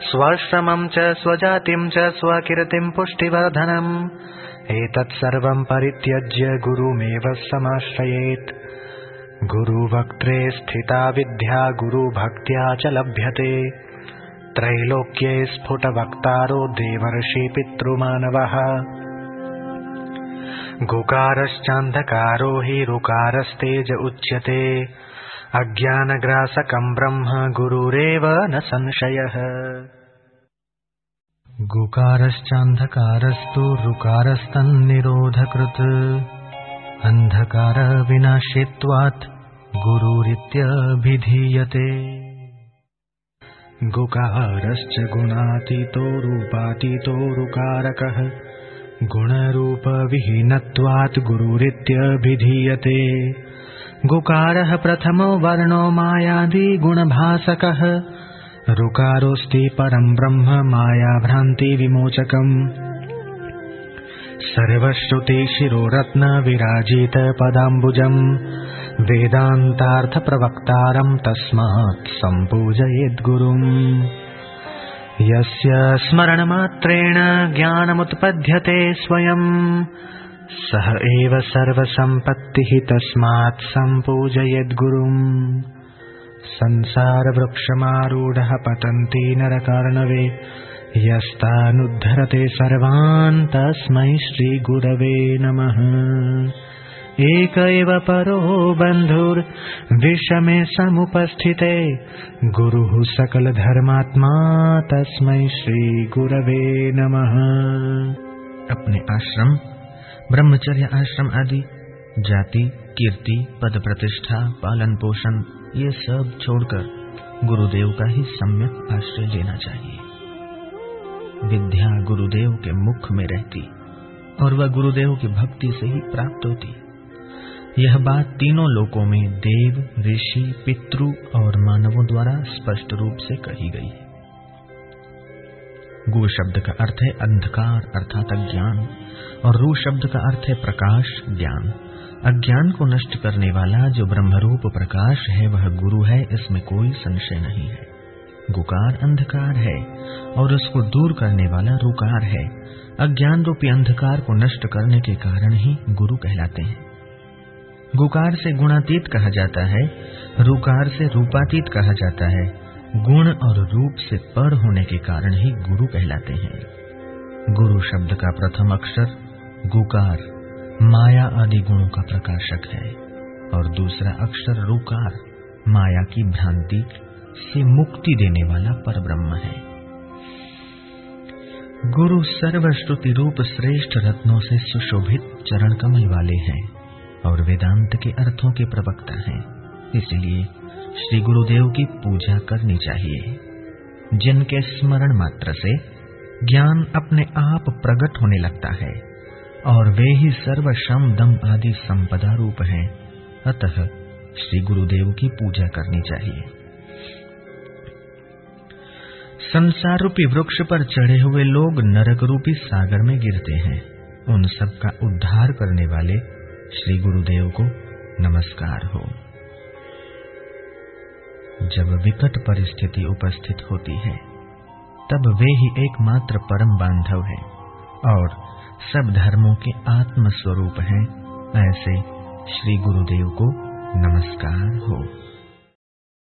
स्वश्रमम् च स्वजातिम् च स्वकीर्तिम् पुष्टिवर्धनम्। एतत् सर्वम् परित्यज्य गुरुमेव समाश्रयेत्। गुरुवक्त्रे स्थिता विद्या गुरुभक्त्या च लभ्यते। त्रैलोक्ये स्फुटवक्तारो देवर्षि पितृमानवः। गुकारश्चान्धकारो हि रुकारस्तेज उच्यते अज्ञानग्रासकम् ब्रह्म गुरुरेव न संशयः। गुकारश्चान्धकारस्तु रुकारस्तन्निरोधकृत् अन्धकारविनाशित्वात् गुरुरित्यभिधीयते। गुकारश्च गुणातीतो रूपातीतो रुकारकः गुणरूपविहीनत्वात् गुरुरित्यभिधीयते गुकारः प्रथमो वर्णो मायादिगुणभासकः ऋकारोऽस्ति परम् ब्रह्म मायाभ्रान्तिविमोचकम् सर्वश्रुतिशिरोरत्न विराजित पदाम्बुजम्। वेदान्तार्थप्रवक्तारम् तस्मात् सम्पूजयेद्गुरुम्। यस्य स्मरणमात्रेण ज्ञानमुत्पद्यते स्वयम् सः एव सर्वसम्पत्तिः तस्मात् सम्पूजयेद्गुरुम्। संसारवृक्षमारूढः पतन्ति नरकर्णवे यस्तानुद्धरते सर्वान् तस्मै श्रीगुरवे नमः। एक एव परो बन्धुर्विषमे समुपस्थिते गुरुः सकलधर्मात्मा तस्मै श्रीगुरवे नमः। अपने आश्रम ब्रह्मचर्य, आश्रम आदि, जाति, कीर्ति, पद प्रतिष्ठा, पालन पोषण, ये सब छोड़कर गुरुदेव का ही सम्यक आश्रय लेना चाहिए। विद्या गुरुदेव के मुख में रहती और वह गुरुदेव की भक्ति से ही प्राप्त होती। यह बात तीनों लोकों में देव, ऋषि, पितृ और मानवों द्वारा स्पष्ट रूप से कही गई है। गु शब्द का अर्थ है अंधकार, अर्थात अज्ञान, और रू शब्द का अर्थ है प्रकाश, ज्ञान। अज्ञान को नष्ट करने वाला जो ब्रह्मरूप प्रकाश है, वह गुरु है, इसमें कोई संशय नहीं है। गुकार अंधकार है, और उसको दूर करने वाला रुकार है। अज्ञान रूपी अंधकार को नष्ट करने के कारण ही गुरु कहलाते हैं। गुकार से गुणातीत कहा जाता है, रुकार से रूपातीत कहा जाता है। गुण और रूप से पर होने के कारण ही गुरु कहलाते हैं। गुरु शब्द का प्रथम अक्षर गुकार, माया आदि गुणों का प्रकाशक है, और दूसरा अक्षर रुकार, माया की भ्रांति से मुक्ति देने वाला पर ब्रह्म है। गुरु सर्वश्रुति रूप श्रेष्ठ रत्नों से सुशोभित चरण कमल वाले हैं, और वेदांत के अर्थों के प्रवक्ता हैं, इसलिए श्री गुरुदेव की पूजा करनी चाहिए, जिनके स्मरण मात्र से ज्ञान अपने आप प्रकट होने लगता है, और वे ही सर्व शम दम आदि संपदा रूप हैं। अतः श्री गुरुदेव की पूजा करनी चाहिए। संसार रूपी वृक्ष पर चढ़े हुए लोग नरक रूपी सागर में गिरते हैं। उन सब का उद्धार करने वाले श्री गुरुदेव को नमस्कार हो। जब विकट परिस्थिति उपस्थित होती है, तब वे ही एकमात्र परम बांधव हैं और सब धर्मों के आत्मस्वरूप हैं। ऐसे श्री गुरुदेव को नमस्कार हो।